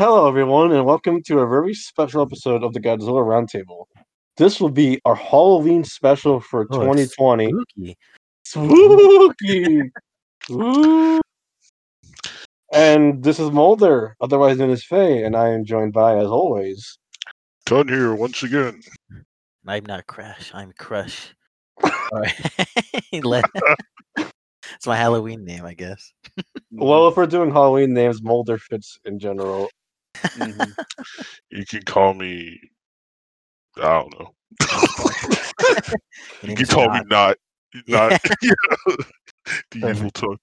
Hello, everyone, and welcome to a very special episode of the Godzilla Roundtable. This will be our Halloween special for Oh, 2020. Spooky. Spooky! Ooh. and this is Mulder, otherwise known as Faye, and I am joined by, as always, Done here once again. I'm not Crash. I'm Crush. Alright. It's my Halloween name, I guess. well, if we're doing Halloween names, Mulder fits in general. Mhm. you can call me. I don't know. You name can is call me not- not. Yeah. Not. yeah. The evil tongue.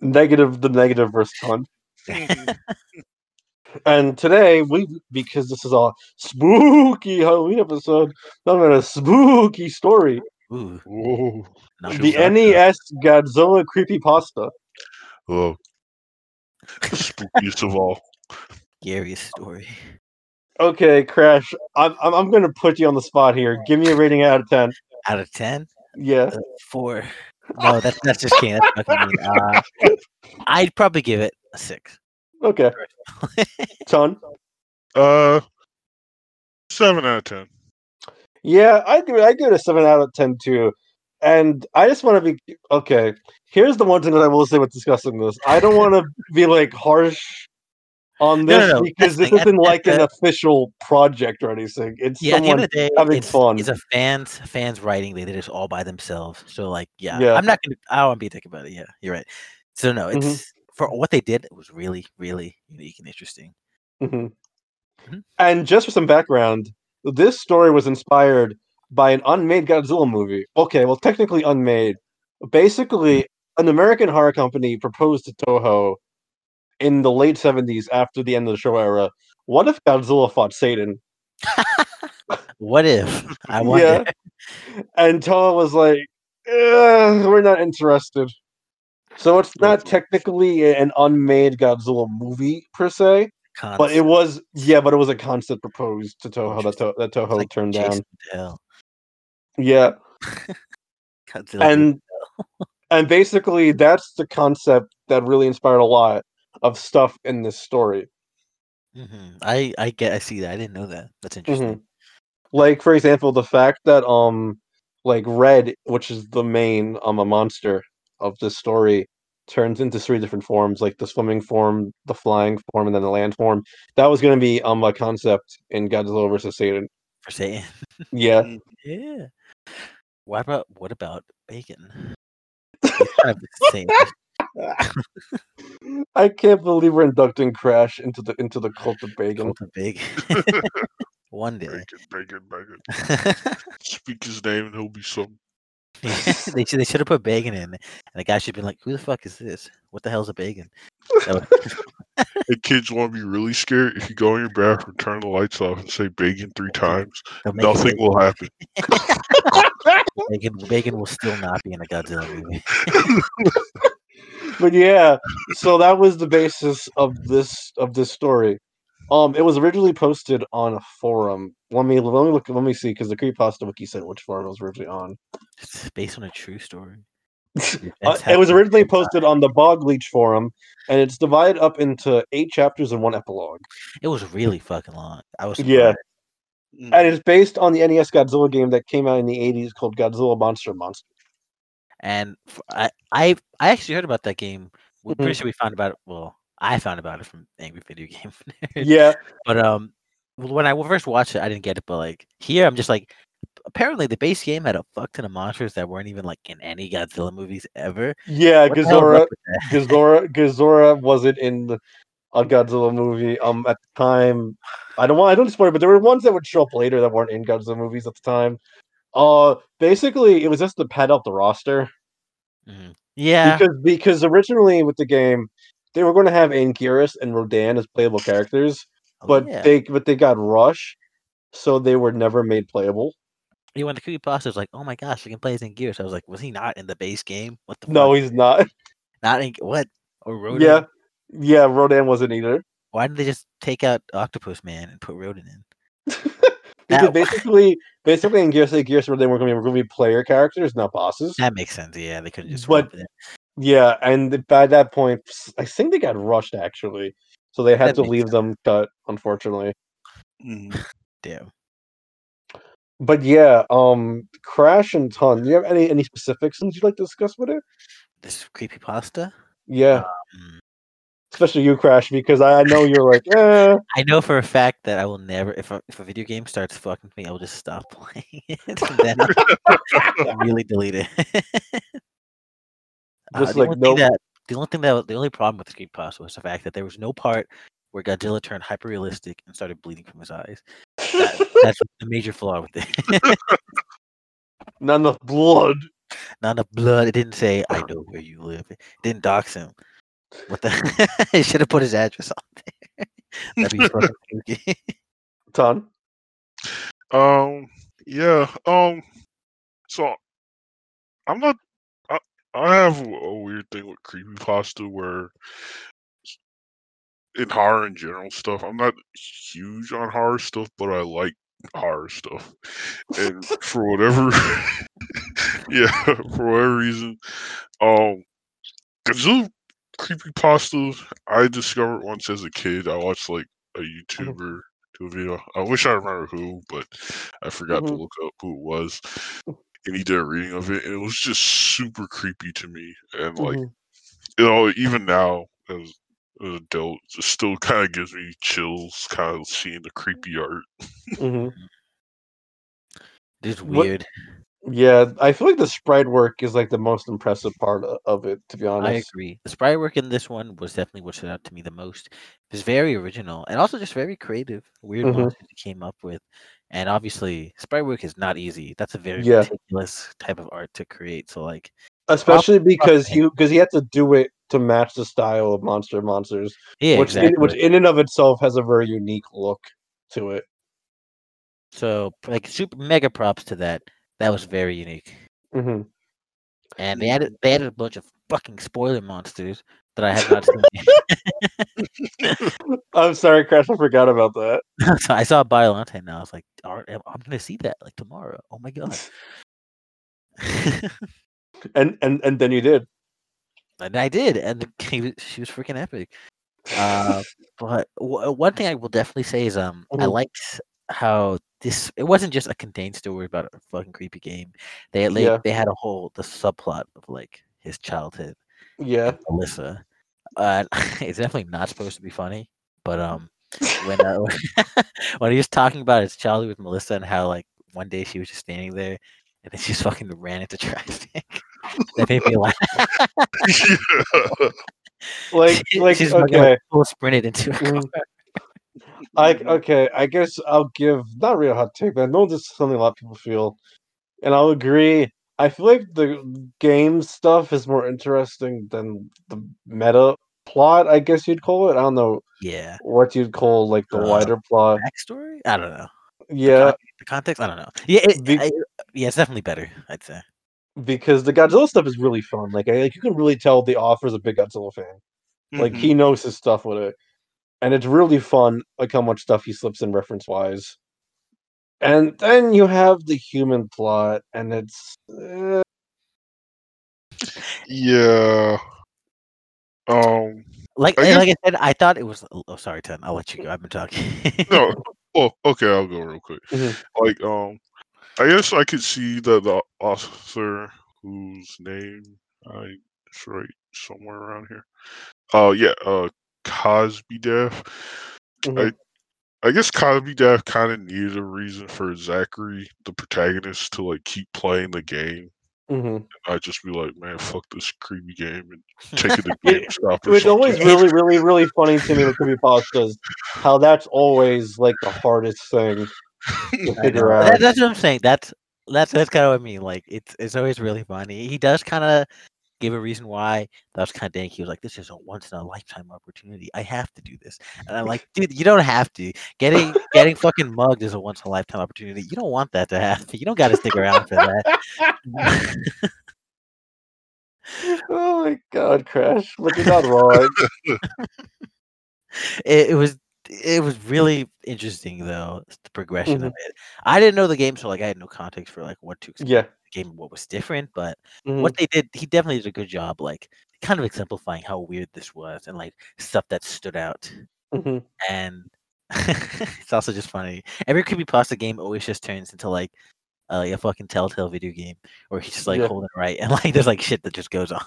Negative, the negative verse ton. And today, we because this is a spooky Halloween episode, I'm in a spooky story. Ooh, Whoa. not Feels The like NES Godzilla creepy pasta. Oh, spookiest of all. Scariest story. Okay, Crash, I'm, I'm I'm gonna put you on the spot here. Give me a rating out of ten. Out of ten, Yeah. uh, four. No, that's that's just can't. Uh, I'd probably give it a six. Okay. Ton. Uh, seven out of ten. Yeah, I give it I give it a seven out of ten too. And I just want to be okay. Here's the one thing that I will say with discussing this. I don't want to be like harsh on this no, no, because this that's the thing. At- isn't like an official project or anything. It's Yeah, at the someone end of the day, having it's, fun. it's a fans fans writing. They did this all by themselves. So like, yeah, Yeah. I'm not gonna. I don't want to be a dick about it. Yeah, you're right. So no, Mhm. it's for what they did. It was really, really unique and interesting. Mhm. Mhm. And just for some background, this story was inspired by an unmade Godzilla movie. Okay, well, technically unmade. Basically, an American horror company proposed to Toho in the late 70s after the end of the show era. What if Godzilla fought Satan? What if? I wonder. Yeah. And Toho was like, "Eh, we're not interested. So it's not technically an unmade Godzilla movie per se. But it was yeah, but it was a concept proposed to Toho that, to- that Toho like turned down. Jason Bell. Yeah, Godzilla and and basically that's the concept that really inspired a lot of stuff in this story. Mhm. I I get. I see that. I didn't know that. That's interesting. Like for example, the fact that um like Red, which is the main um a monster of this story, turns into three different forms, like the swimming form, the flying form, and then the land form. That was gonna be um a concept in Godzilla versus Satan. For Satan. Yeah. Yeah. What about what about bacon? It's kind of the same. I can't believe we're inducting Crash into the into the cult of bacon. Cult of big. One day. Bacon, bacon, bacon. Speak his name and he'll be some. they should they should have put bacon in, and the guy should have been like, "Who the fuck is this? What the hell's a bacon?" That would- Hey, kids want to be really scared? If you go in your bathroom, turn the lights off, and say bacon three times, they'll make it nothing will happen. Bacon, bacon will still not be in a Godzilla movie. But yeah, so that was the basis of this of this story. Um, it was originally posted on a forum. Let me let me look. Let me see because the creepypasta wiki said which forum it was originally on. It's based on a true story. Uh, it was originally posted on the Bogleech forum, and it's divided up into eight chapters and one epilogue. It was really fucking long. I was Yeah. And it's based on the NES Godzilla game that came out in the '80s called Godzilla Monster Monster. And I, I, I actually heard about that game. We're pretty Mhm. sure we found about it. Well, I found about it from Angry Video Game. Yeah, But um, when I first watched it, I didn't get it. But like here, I'm just like, apparently the base game had a fuck ton of monsters that weren't even like in any Godzilla movies ever. yeah. What Gezora, up with that? Gezora, Gezora wasn't in the, a Godzilla movie. Um, at the time, I don't want. I don't spoil, it, but there were ones that would show up later that weren't in Godzilla movies at the time. Uh, basically, it was just to pad out the roster Mhm. Yeah, because because originally with the game, they were going to have Anguirus and Rodan as playable characters, oh, but yeah. they but they got Rush, so they were never made playable. Yeah, when the creepypasta was like, "Oh my gosh, I can play as Gears," I was like, "Was he not in the base game? What the No, fuck? he's not. not in what or Rodan? Yeah, yeah, Rodan wasn't either. Why didn't they just take out Octopus Man and put Rodan in? Because That- basically, basically in Gears 8, Gears 4, they were going to be, going to be player characters, not bosses. That makes sense. Yeah, they could just But- Yeah, and by that point, I think they got rushed actually. so they had That to leave them cut, unfortunately. Mhm. Damn. But yeah, um, Crash and Ton. Do you have any any specifics you'd like to discuss with it? This creepy pasta. Yeah, Mm. Especially you, Crash, because I know you're like, eh. I know for a fact that I will never, if a, if a video game starts fucking me, I will just stop playing it and then I'll immediately delete it. Uh, Just the like only nope. thing that the only thing that the only problem with Creep Pasta was the fact that there was no part where Godzilla turned hyper realistic and started bleeding from his eyes. That, that's the major flaw with it. Not enough blood. Not enough blood. It didn't say "I know where you live." It didn't dox him. What the? it should have put his address on there. That'd be fucking spooky. Ton. Um. Yeah. Um. So I'm not. I, I have a a weird thing with creepy pasta where in horror in general stuff, I'm not huge on horror stuff, but I like horror stuff. And for whatever, yeah, for whatever reason, um, Godzilla creepypasta I discovered once as a kid. I watched like a YouTuber do a video. I wish I remember who, but I forgot to Mhm. look up who it was. And he did a reading of it, and it was just super creepy to me. And like, Mhm. you know, even now as an adult, it still kind of gives me chills, kind of seeing the creepy art. Just What- weird. Yeah, I feel like the sprite work is like the most impressive part of it, to be honest. I agree. The sprite work in this one was definitely what stood out to me the most. It's very original and also just very creative. Weird Mhm. monsters he came up with, and obviously sprite work is not easy. That's a very Yeah. meticulous type of art to create. So like, Especially because him. he because he had to do it to match the style of Monster Monsters, yeah, which exactly. in, which in and of itself has a very unique look to it. so like super mega props to that. That was very unique. hmm And they added they added a bunch of fucking spoiler monsters that I have not seen. I'm sorry, Crash. I forgot about that. so I saw Biolante and I was like, "All right, I'm gonna see that like tomorrow. Oh my god. And and and then you did. and I did, and he she was freaking epic. Uh, but w- one thing I will definitely say is, um, I Mhm. liked how this. It wasn't just a contained story about a fucking creepy game. They like Yeah. they had a whole the subplot of like his childhood Yeah. and Melissa. Uh, it's definitely not supposed to be funny, but um, when uh, when he was talking about his childhood with Melissa and how like one day she was just standing there and then she just fucking ran into traffic. that made me laugh. yeah. Like like She's fucking, okay. full sprinted into a Mm. car. I okay, I guess I'll give not really a hot take, but I know this is something a lot of people feel, and I'll agree. I feel like the game stuff is more interesting than the meta plot. I guess you'd call it. I don't know Yeah. what you'd call like the Uh, wider plot. Backstory? I don't know. Yeah, The context? I don't know. Yeah, it, The- I- yeah, it's definitely better. I'd say. because the Godzilla stuff is really fun. Like, I, like you can really tell the author's a big Godzilla fan. Like Mhm. he knows his stuff with it, and it's really fun. Like how much stuff he slips in reference wise. And then you have the human plot, and it's uh, yeah. Um. Like, I and guess- like I said, I thought it was. Oh, sorry, Ten. I'll let you go. I've been talking. No. Oh, okay. I'll go real quick. Mhm. Like, um, I guess I could see that the author whose name I it's right somewhere around here. Oh yeah. Uh, Cosbydaf. mhm. I guess Cosbydaf kind of needed a reason for Zachary, the protagonist, to like keep playing the game. Mhm. I'd just be like, man, fuck this creepy game and take it to GameStop or It's always really, really, really funny to me with creepypastas how that's always like the hardest thing to figure out. That- that's what I'm saying. That's that's that's kind of what I mean. Like, it's it's always really funny. He does kind of give a reason why. That was kind of dank. He was like, "This is a once in a lifetime opportunity. I have to do this." And I'm like, "Dude, you don't have to. Getting getting fucking mugged is a once in a lifetime opportunity. You don't want that to happen. You don't got to stick around for that." oh my god, Crash! But you're not wrong. it, it was it was really interesting though the progression Mhm. of it. I didn't know the game, so like I had no context for like what to expect. yeah. The game, what was different, but mhm. what they did, he definitely did a good job, like kind of exemplifying how weird this was and like stuff that stood out. Mhm. and it's also just funny. Every creepypasta game always just turns into like uh, like a fucking Telltale video game, where he's just like Yeah. holding it right, and like there's like shit that just goes on.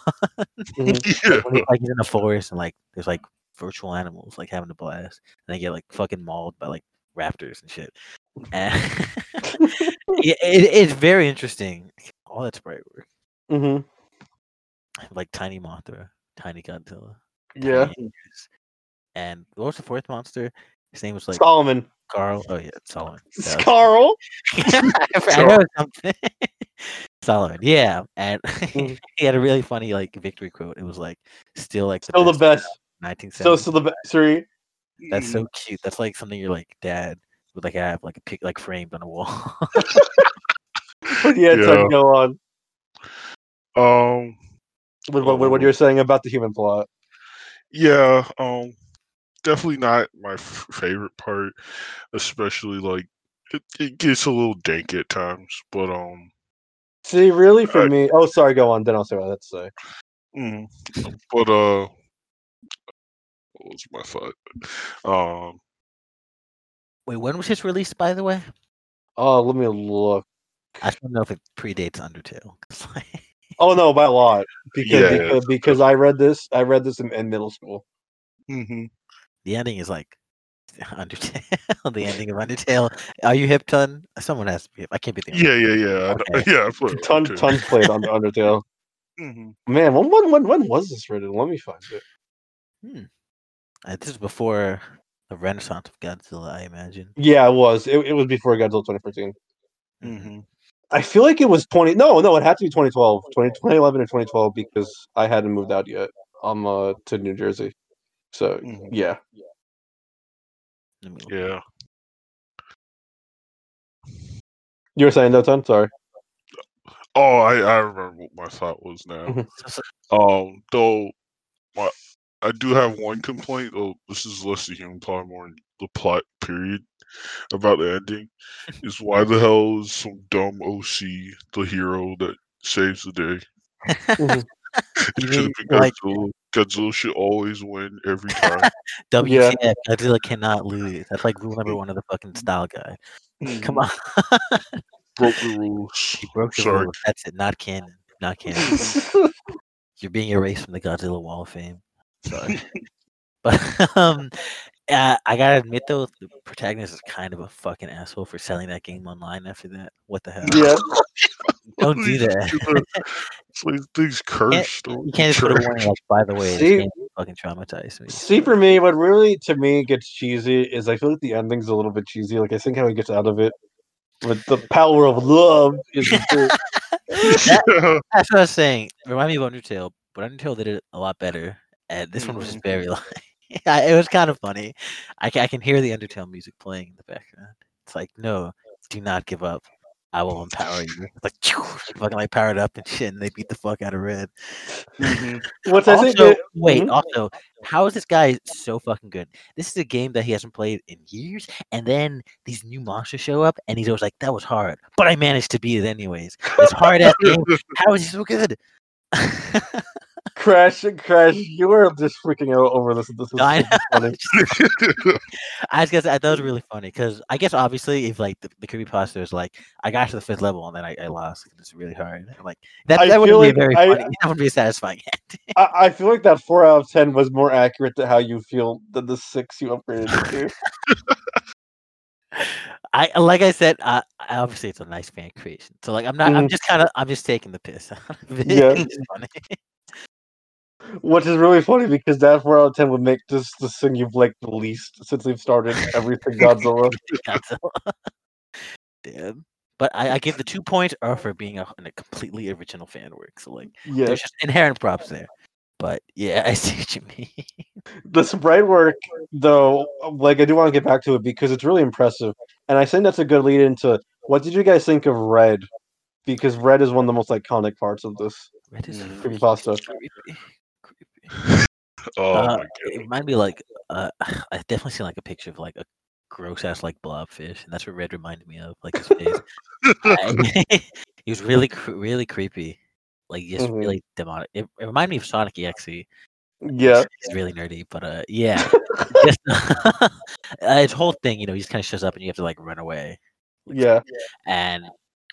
Mhm. Yeah. like he's in a forest and like there's like virtual animals like having a blast, and they get like fucking mauled by like raptors and shit. And yeah, it, it's very interesting. All that sprite work, Mhm. like tiny Mothra, tiny Godzilla, Yeah. tiny and what was the fourth monster? His name was like Solomon. Carl. Oh yeah, Solomon. Yeah, Carl. I know something. Solomon, yeah, and Mhm. he had a really funny like victory quote. It was like, "Still like the Still the best." Best. Nineteen Still, seventy. the best. Three. That's so cute. That's like something you're like dad would like have like a pic like framed on a wall. Yeah, Yeah. Ted, go on. Um. What, what, what, what you're saying about the human plot? Yeah. Um. Definitely not my f- favorite part, especially like it, it gets a little dank at times. But um. See, really, for Uh, me. Oh, sorry. Go on. Then I'll say what I have to say. mm, but uh. What was my thought? Um. Wait, when was this released, by the way? Oh, let me look. I don't know if it predates Undertale. Oh no, by a lot. Because Yeah, because, because I read this. I read this in, in middle school. hmm the ending is like Undertale. the ending of Undertale. Are you hip, ton? Someone has to be hip. I can't be the only Yeah, yeah, yeah. Okay. Yeah, I played Ton too. tons played on Undertale. Mhm. Man, when when when when was this written? Let me find it. Uh, this is before the renaissance of Godzilla, I imagine. Yeah, it was. It, it was before Godzilla 2014. Mhm. I feel like it was 20. No, no, it had to be 2012, 20, 2011 or 2012 because I hadn't moved out yet. Um, uh, to New Jersey. So Mhm. yeah, Let me look. Yeah. you were saying that, ton. Sorry. Oh, I I remember what my thought was now. Mhm. So- so- Um, though, my, I do have one complaint. Oh, this is less the human plot, more in the plot period about the ending. Is why the hell is some dumb OC the hero that saves the day? It You should mean, like- Godzilla. Godzilla should always win every time. WTF, Godzilla cannot lose. That's like rule number one of the fucking style guide. Come Mhm. on. Broke the rules. you broke the Sorry. rules. That's it. Not canon. Not canon. You're being erased from the Godzilla Wall of Fame. Sorry. but um uh, I gotta admit though, the protagonist is kind of a fucking asshole for selling that game online after that. What the hell? yeah, Don't do that. It's like things cursed. or You can't just put a warning like, by the way, See- fucking traumatized me. See, for me, what really to me gets cheesy is I feel like the ending's a little bit cheesy. Like I think how he gets out of it with the power of love is Yeah. That's what I was saying. Remind me of Undertale, but Undertale did it a lot better. And this one was Mm-hmm. just very like, it was kind of funny. I can, I can hear the Undertale music playing in the background. It's like, no, do not give up. I will empower you. Like, fucking like powered up and shit, and they beat the fuck out of Red. Mhm. What's? Also, it- wait, Mhm. also, how is this guy so fucking good? This is a game that he hasn't played in years, and then these new monsters show up, and he's always like, "That was hard, but I managed to beat it anyways." It's hard ass game. How is he so good? Crash, and Crash, you are just freaking out over this. This is I funny. I just guess I thought it was really funny because I guess obviously if like the, the creepypasta is like I got to the fifth level and then I, I lost, it's really hard. I'm like that, that wouldn't feel be very I- funny. That wouldn't be satisfying. I, I feel like that four out of ten was more accurate to how you feel than the six you upgraded to. I like I said, uh, obviously it's a nice fan creation. So like I'm not. I'm Mhm. just kind of. I'm just taking the piss. out of it. Yeah. Which is really funny because that four out of ten would make this the thing you've liked the least since we've started everything Godzilla. Godzilla. Damn. But I, I give the two points are for being a, a completely original fan work. So like, Yeah, there's just inherent props there. But yeah, I see what you mean. the sprite work though, like I do want to get back to it because it's really impressive, and I think that's a good lead into what did you guys think of Red? Because Red is one of the most iconic parts of this. Red is. Creepypasta. oh Uh, my god. It might be like uh, I definitely seen like a picture of like a gross ass like blobfish, and that's what Red reminded me of, like his face. I- he was really, really creepy, like just Mhm. really demonic. It, it reminded me of Sonic EXE, Yeah. He's really nerdy, but uh, yeah, just, uh, his whole thing, you know, he just kind of shows up and you have to like run away. Yeah. And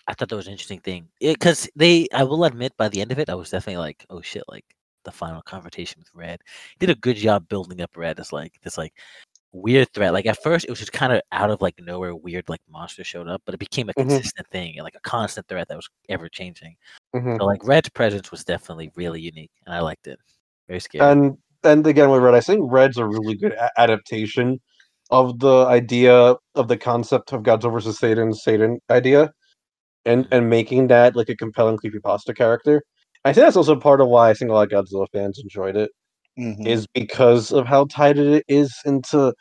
I thought that was an interesting thing because they, I will admit, by the end of it, I was definitely like, oh shit, like the final confrontation with Red. He did a good job building up Red as like this like weird threat. Like at first, it was just kind of out of like nowhere, weird like monster showed up, but it became a Mhm. consistent thing and like a constant threat that was ever changing. Mhm. So like Red's presence was definitely really unique, and I liked it. Very scary. And and again with Red, I think Red's a really good a- adaptation of the idea of the concept of Godzilla versus Satan, Satan idea, and and making that like a compelling creepypasta character. I think that's also part of why I think a lot of Godzilla fans enjoyed it. Mhm. is because of how tied it is into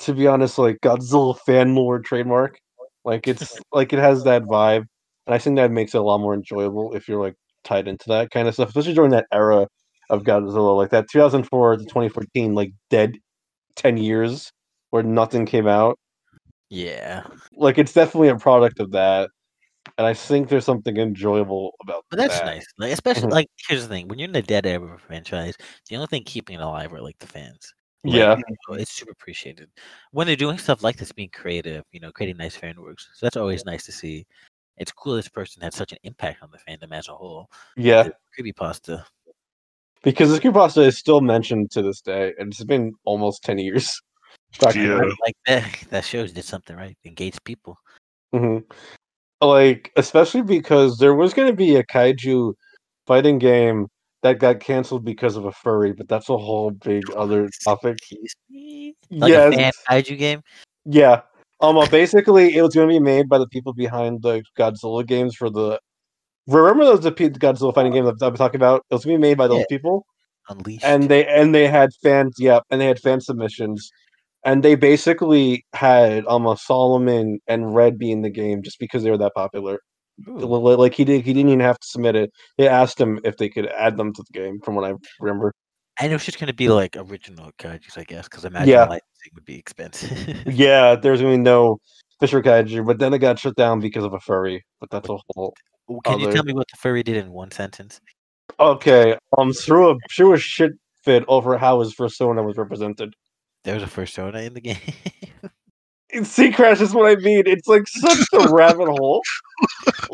to be honest like godzilla fan lore trademark like it's like it has that vibe and i think that makes it a lot more enjoyable if you're like tied into that kind of stuff especially during that era of godzilla like that 2004 to 2014 like dead 10 years where nothing came out yeah, like it's definitely a product of that and i think there's something enjoyable about but that's that. nice. Like especially Mhm. like here's the thing: when you're in the dead era of a franchise, the only thing keeping it alive are like the fans. Like, yeah so it's super appreciated when they're doing stuff like this, being creative. You know, creating nice fan works. So that's always nice to see. It's cool this person had such an impact on the fandom as a whole. yeah creepypasta. because this creepypasta is still mentioned to this day and it's been almost 10 years Back in the Yeah. Like that, that shows did something right. Engaged people. hmm Like, especially because there was going to be a kaiju fighting game that got canceled because of a furry, but that's a whole big other topic. Excuse? Like yes, a fan kaiju game. yeah. Um, well, basically, it was going to be made by the people behind the Godzilla games for the. Remember those the Godzilla fighting game that I was talking about? It was going to be made by those Yeah. people, Unleashed. and they and they had fans. Yeah, and they had fan submissions, and they basically had almost Solomon and Red be in the game just because they were that popular. Ooh. Li- li- like he did he didn't even have to submit it they asked him if they could add them to the game from what i remember And it was just gonna be like original kaijus, I guess, because imagine Yeah. licensing would be expensive. yeah there's gonna be no fisher kaiju but then it got shut down because of a furry but that's a whole Can you tell me what the furry did in one sentence? okay um threw a threw a shit fit over how his persona was represented There was a persona in the game. sea crash is what i mean it's like such a rabbit hole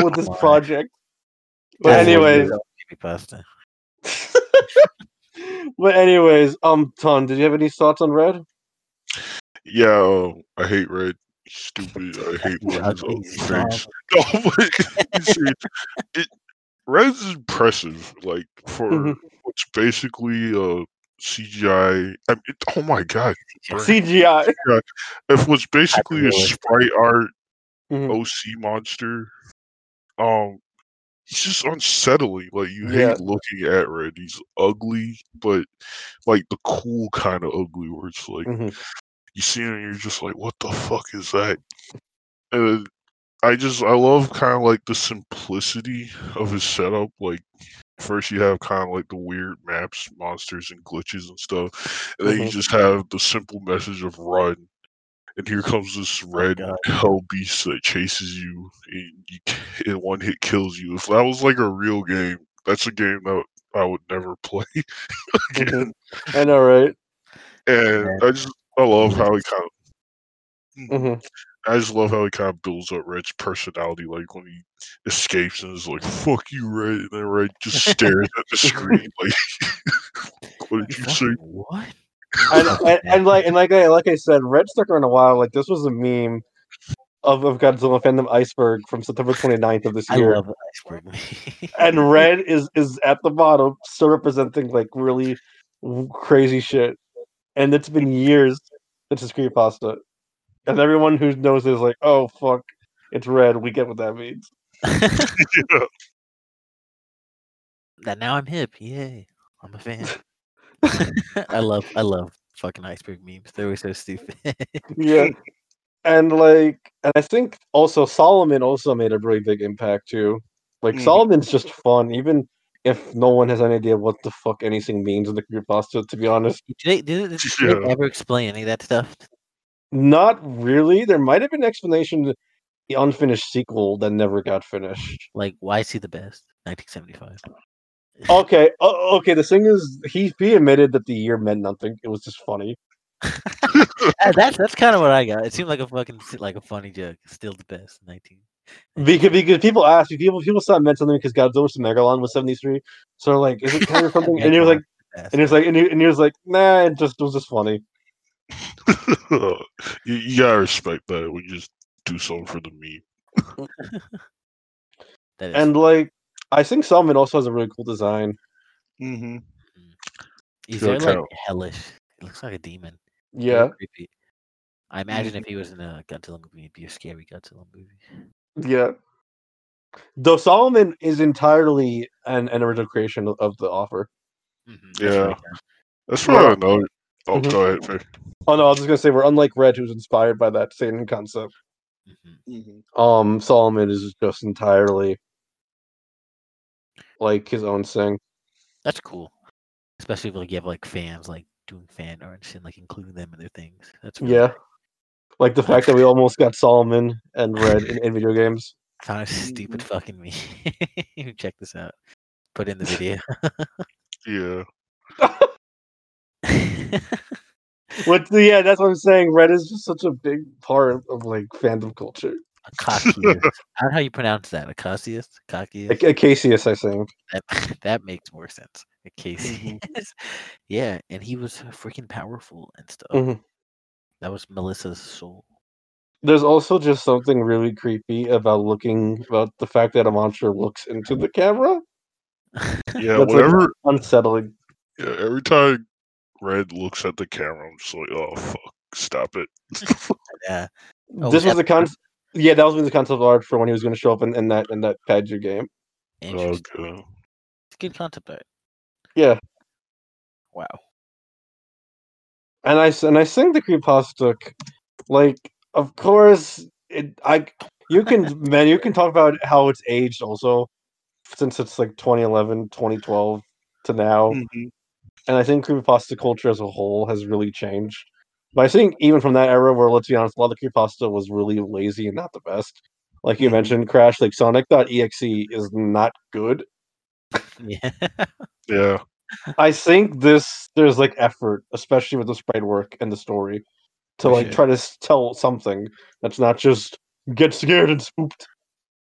with this Come on. project but That's anyways creepypasta. but anyways um ton did you have any thoughts on red Yeah, um, I hate red. Stupid. I hate He's red. ugly, His he's face. No, but seriously, it Red's impressive. Like for Mhm. what's basically uh CGI. I mean, oh my god! Right. cgi If what's basically a sprite art Mhm. OC monster, um, he's just unsettling. Like you Yeah. hate looking at Red. He's ugly, but like the cool kind of ugly, where it's like Mhm. you see him and you're just like, what the fuck is that? And I just I love kind of like the simplicity of his setup. Like first you have kind of like the weird maps, monsters, and glitches and stuff, and then you Mhm. just have the simple message of run. And here comes this red God. hell beast that chases you, and you in one hit kills you. If that was like a real game, that's a game that I would never play again. i know right And I just I love how he kind of hmm I just love how he kind of builds up Red's personality. Like when he escapes and is like, "Fuck you, Red," and then Red just stares at the screen like, "What did you say?" What? and, and, and like and like I like I said, Red stuck around a while. Like this was a meme of, of Godzilla fandom iceberg from September 29th of this I year. love the iceberg. and Red is is at the bottom, still representing like really crazy shit. And it's been years since his creepypasta. And everyone who knows is like, oh fuck, it's red. We get what that means. yeah. that now I'm hip. Yay! I'm a fan. I love I love fucking iceberg memes. They're always so stupid. Yeah. and like and I think also Solomon also made a really big impact too. Like Mhm. Solomon's just fun, even if no one has any idea what the fuck anything means in the creepypasta, to be honest. did they, did, did they Yeah. ever explain any of that stuff? Not really. There might have been an explanation to the unfinished sequel that never got finished. Like, why is he the best? 1975. Okay, okay. The thing is, he he admitted that the year meant nothing. It was just funny. Uh, that's that's kind of what I got. It seemed like a fucking like a funny joke. Still the best. Nineteen. Because, because people asked me, people people thought it meant something because Godzilla vs. Megalon was seventy three. So like, is it kind of something? and he was like, and he was like, and he, and he was like, nah, it just it was just funny. you, you gotta respect that. We just do something for the meme. That is, And like, I think Solomon also has a really cool design. Mm-hmm. he's feel very kinda- like hellish. He looks like a demon. Yeah. I imagine if he was in a Godzilla movie, it'd be a scary Godzilla movie. yeah. Though Solomon is entirely an, an original creation of, of the offer. Mhm, that's what Yeah. That's Well- what I know. Oh, Mhm. go ahead. Faye. Oh no, I was just gonna say we're unlike Red, who's inspired by that same concept. Mhm. Um, Solomon is just entirely like his own thing. That's cool. Especially if like you have like fans like doing fan art and like including them in their things. That's really Yeah. great. Like the fact that we almost got Solomon and Red in, in video games. Kind of stupid fucking me. Check this out. Put in the video. Yeah. What? Yeah, that's what I'm saying. Red is just such a big part of like fandom culture. Acacius. I don't know how you pronounce that. Acacius? Acacius? Like Acacius, I think. That, that makes more sense. Acacius. yeah, and he was freaking powerful and stuff. Mhm. That was Melissa's soul. There's also just something really creepy about looking about the fact that a monster looks into the camera. Yeah. That's like- whatever. Unsettling. Yeah. Every time Red looks at the camera, I'm just like, oh fuck, stop it. yeah. Oh, this was was the that- con. Yeah, that was the concept of art for when he was going to show up in, in that in that Padgett game. Interesting. Okay. It's good concept art. Yeah, Wow. and I and I sing the creepypasta, like, of course, it I you can man you can talk about how it's aged also, since it's like 2011, 2012 to now, Mhm. And I think creepypasta culture as a whole has really changed. But I think even from that era, where let's be honest, a lot of creepypasta was really lazy and not the best. Like you Mhm. mentioned, Crash, like Sonic.exe is not good. Yeah. Yeah. I think this there's like effort, especially with the sprite work and the story, to For like sure. try to tell something that's not just get scared and spooked.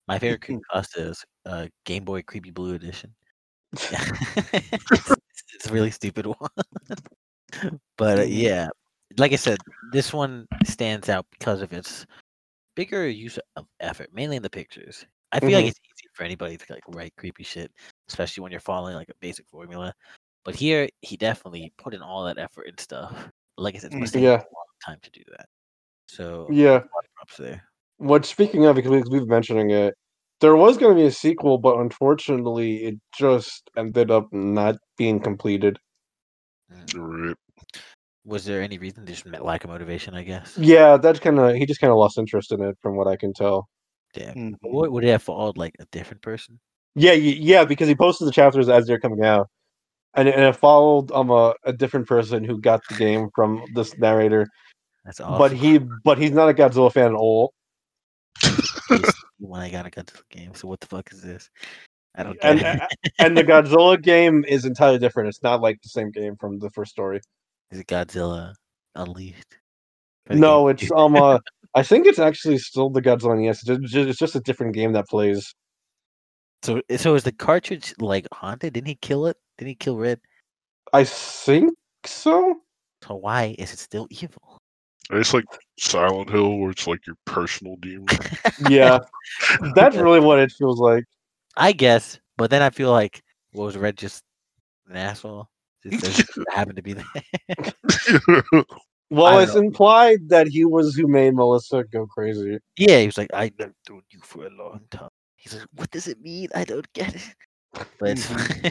My favorite Mm-hmm. creepypasta is uh, Game Boy Creepy Blue Edition. it's, a really stupid one. but uh, Mhm. yeah, like I said, this one stands out because of its bigger use of effort, mainly in the pictures. I feel like Mhm. it's easy for anybody to like write creepy shit, especially when you're following like a basic formula. But here, he definitely put in all that effort and stuff. Like I said, take Yeah. a long time to do that. So Yeah. a lot of props there. What speaking of, because we, we've been mentioning it, there was going to be a sequel, but unfortunately, it just ended up not being completed. Rip. Was there any reason? Just lack of motivation, I guess. Yeah, that's kind of he just kind of lost interest in it, from what I can tell. Damn. Mhm. What would it have followed? Like a different person? Yeah, yeah, because he posted the chapters as they're coming out, and it, and it followed um a, a different person who got the game from this narrator, That's awesome. but he but he's not a Godzilla fan at all. When I got to the game. So what the fuck is this? I don't And get it. and the Godzilla game is entirely different. It's not like the same game from the first story. Is it Godzilla Unleashed? No, it's um uh, I think it's actually still the Godzilla. Yes, it's just, it's just a different game that plays. so. So is the cartridge like haunted? Didn't he kill it? Didn't he kill Red? I think so. So why is it still evil? It's like Silent Hill, where it's like your personal demon. Yeah, that's really what it feels like. I guess, but then I feel like what was Red just an asshole? Just, just happened to be there. Well, it's don't implied that he was who made Melissa go crazy. yeah, he was like, I've known you for a long time. He's like, what does it mean? I don't get it. But it's,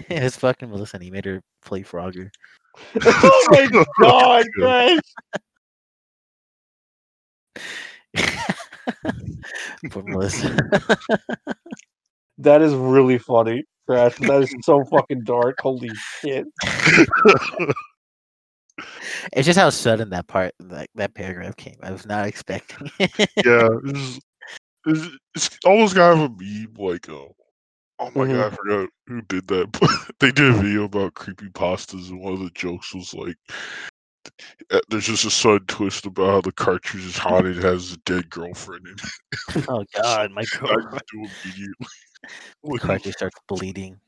it's fucking Melissa, and he made her play Frogger. oh my god, guys! Poor Melissa. That is really funny, Crash. That is so fucking dark. Holy shit! it's just how sudden that part, that that paragraph came. I was not expecting. it. yeah, it's, it's, it's almost kind of a meme. Like, uh, Oh my Mhm. god, I forgot who did that. But they did a video about creepy pastas, and one of the jokes was like, "There's just a sudden twist about how the cartridge is haunted, it has a dead girlfriend in it." Oh God, my I girlfriend. immediately. The cartridge starts bleeding.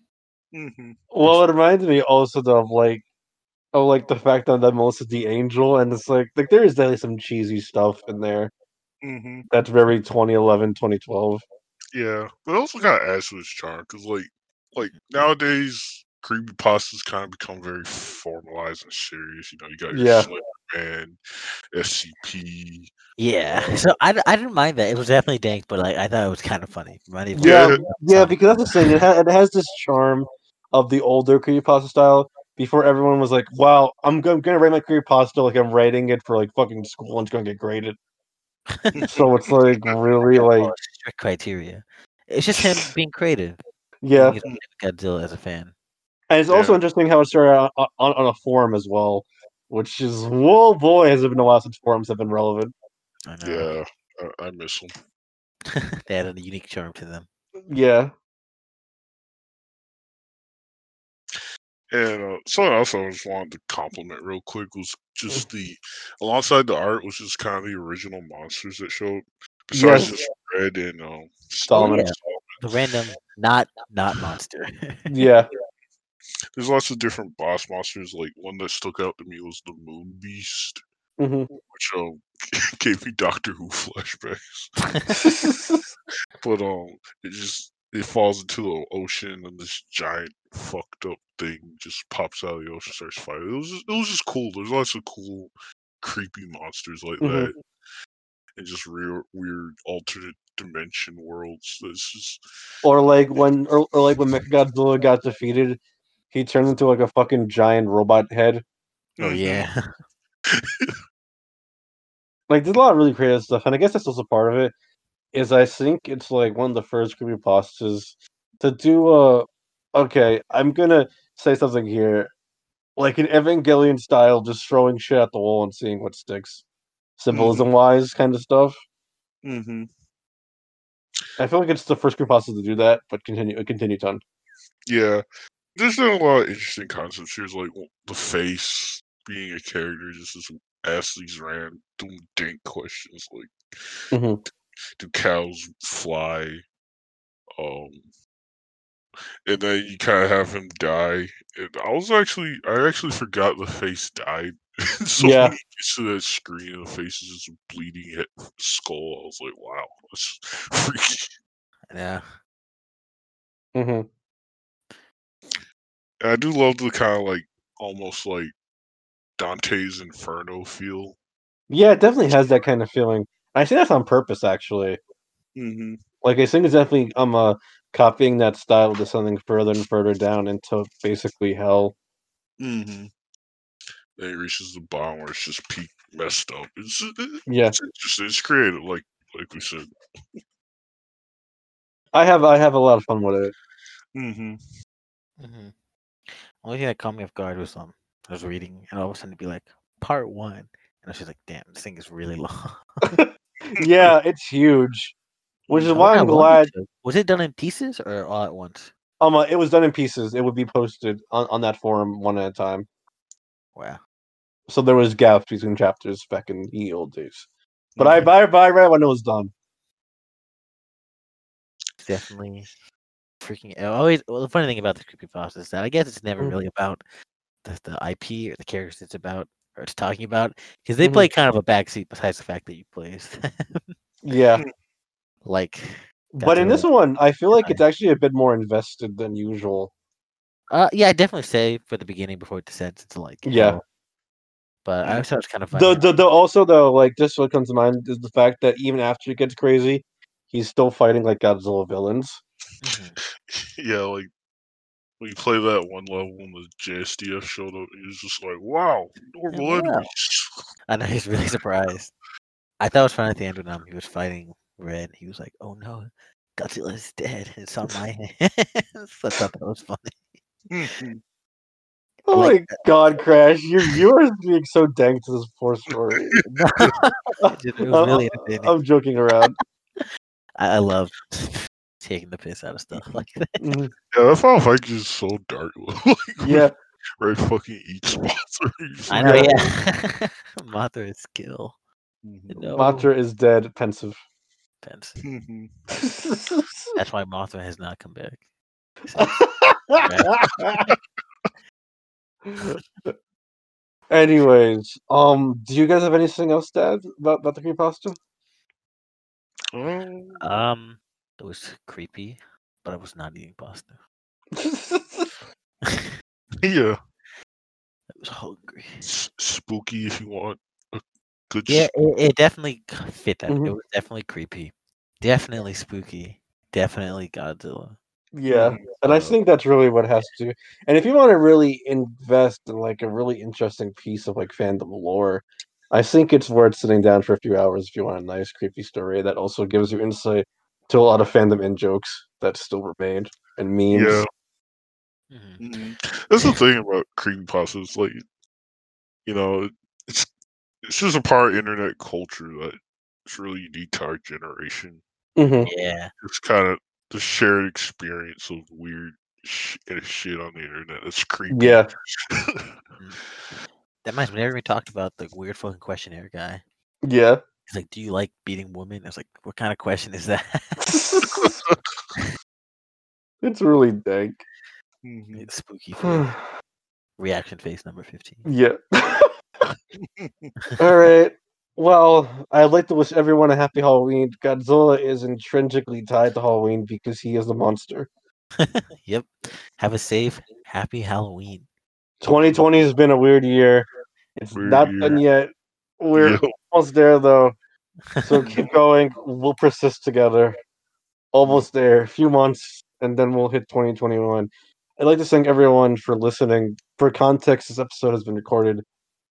Mhm. Well, it reminds me also though of like, of like the fact that that Melissa's the angel, and it's like like there is definitely some cheesy stuff in there Mhm. that's very 2011, 2012. Yeah, but it also kind of adds to its charm because, like, like nowadays, creepy pastas kind of become very formalized and serious. You know, you got your Yeah. Slender Man, SCP. Yeah, Uh, so I, I didn't mind that. It was definitely dank, but like I thought it was kind of funny. Reminded me Yeah, yeah, because that's the thing. It, ha- it has this charm of the older creepypasta style. Before everyone was like, "Wow, I'm, go- I'm gonna write my creepypasta like I'm writing it for like fucking school and it's gonna get graded." so it's like really like, strict criteria. It's just him being creative. yeah. Being Godzilla as a fan. And it's also interesting how it started on, on, on a forum as well, which is whoa boy, has it been a while since forums have been relevant. I know. Yeah, I, I miss them. they had a unique charm to them. Yeah. And uh, something else I just wanted to compliment real quick was just the alongside the art was just kind of the original monsters that showed. Besides Yes. just Red and um, Solomon. yeah. The random, not not monster. Yeah. There's lots of different boss monsters. Like one that stuck out to me was the Moon Beast, hmm which um, gave me Doctor Who flashbacks. But um, it just it falls into the ocean and this giant fucked up thing just pops out of the ocean, starts fighting. It was just, it was just cool. There's lots of cool, creepy monsters like Mhm. that, and just real weird alternate dimension worlds. This is or like when, or, or like when Mechagodzilla got defeated, he turns into like a fucking giant robot head. oh Mhm. yeah. Like there's a lot of really creative stuff, and I guess that's also part of it. Is I think it's like one of the first creepy creepypastas to do a. Okay, I'm gonna say something here, like an Evangelion style, just throwing shit at the wall and seeing what sticks, symbolism wise, kind of stuff. Mm-hmm. I feel like it's the first creepypasta to do that, but continue, continue continued on. Yeah, there's been a lot of interesting concepts here, like w- the face being a character, just as ask these random dink questions like, Mhm. do cows fly? Um, and then you kind of have him die. And I was actually, I actually forgot the face died. so Yeah. when he gets to that screen and the face is just a bleeding head, skull, I was like, wow, that's freaky. Yeah. hmm And I do love the kind of like almost like Dante's Inferno feel. Yeah, it definitely has that kind of feeling. I think that's on purpose, actually. Mm-hmm. Like I think it's definitely um uh, copying that style to something further and further down into basically hell. Mm-hmm. Then it reaches the bottom where it's just peak messed up. It's, it- Yeah, it's interesting. It's creative, like like we said. I have I have a lot of fun with it. Mm-hmm. hmm Only thing that caught me off guard was um I was reading and all of a sudden it'd be like part one, and I was just like, damn, this thing is really long. Yeah, it's huge, which is I why I'm glad. Was it done in pieces or all at once? Um, uh, it was done in pieces. It would be posted on, on that forum one at a time. Wow. So there was gaps between chapters back in the old days. But I Mhm. buy buy right when it was done. Definitely freaking always well the funny thing about the creepypasta is that I guess it's never Mhm. really about the, the IP or the characters it's about or it's talking about because they Mhm. play kind of a backseat besides the fact that you play. Yeah, like but in Godzilla. this one, I feel like Nice. it's actually a bit more invested than usual. uh yeah I definitely say for the beginning before it descends it's like Yeah. hell. But I thought it was kind of funny. The, the the also though, like just what comes to mind is the fact that even after it gets crazy, he's still fighting like Godzilla villains. Mhm. Yeah, like when you play that one level when the JSDF showed up, he was just like, "Wow, normal wow. enemies." I know he's really surprised. I thought it was funny at the end when um, he was fighting Red. He was like, "Oh no, Godzilla is dead. It's on my hands." I thought that was funny. Mhm. Oh Like- my god, Crash! You you are being so dank to this poor story. It just- it was I'm- I'm joking around. I, I love taking the piss out of stuff like that. Mhm. Yeah, that Final Fight is so dark. like, Yeah. Right fucking eats Mothra. He's I know, Yeah. yeah. Mothra is kill. Mhm. No. Mothra is dead, pensive. Pence. Mhm. That's why Mothra has not come back. Anyways, um, do you guys have anything else to add about, about the creepypasta? Um, Um, it was creepy, but I was not eating pasta. Yeah. I was hungry. s- spooky if you want a good. Yeah, it, it definitely c- fit that. Mhm. It was definitely creepy, definitely spooky, definitely Godzilla. yeah, Mhm. and I think that's really what has to. And if you want to really invest in like a really interesting piece of like fandom lore, I think it's worth sitting down for a few hours if you want a nice creepy story that also gives you insight to a lot of fandom in jokes that still remained and memes. Yeah, Mhm. mhm. that's the thing about creepypastas. Like, you know, it's it's just a part of internet culture that it's really unique to our generation. hmm Yeah, It's kind of the shared experience of weird sh- and shit on the internet. It's creepy. Yeah. that reminds me. Whenever we talked about the weird fucking questionnaire guy, Yeah. He's like, "Do you like beating women?" I was like, "What kind of question is that?" it's really dank. Mhm. It's spooky. Reaction face number fifteen. yeah. All right. Well, I'd like to wish everyone a happy Halloween. Godzilla is intrinsically tied to Halloween because he is a monster. Yep. Have a safe, happy Halloween. 2020 has been a weird year. It's Weird not year. done yet. We're Yeah. almost there though. So keep going. We'll persist together. Almost there. A few months, and then we'll hit 2021. I'd like to thank everyone for listening. For context, this episode has been recorded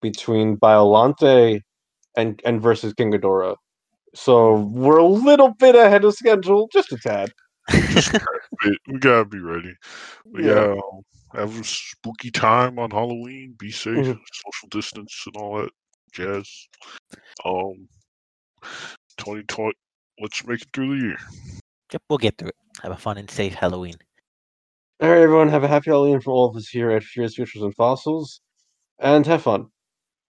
between Biollante and and versus King Ghidorah. So we're a little bit ahead of schedule, just a tad. we, we gotta be ready. But Yeah. yeah, have a spooky time on Halloween. Be safe, Mhm. social distance, and all that jazz. Um, 2020. Let's make it through the year. Yep, we'll get through it. Have a fun and safe Halloween. All right, everyone, have a happy Halloween for all of us here at Furious Futures and Fossils, and have fun.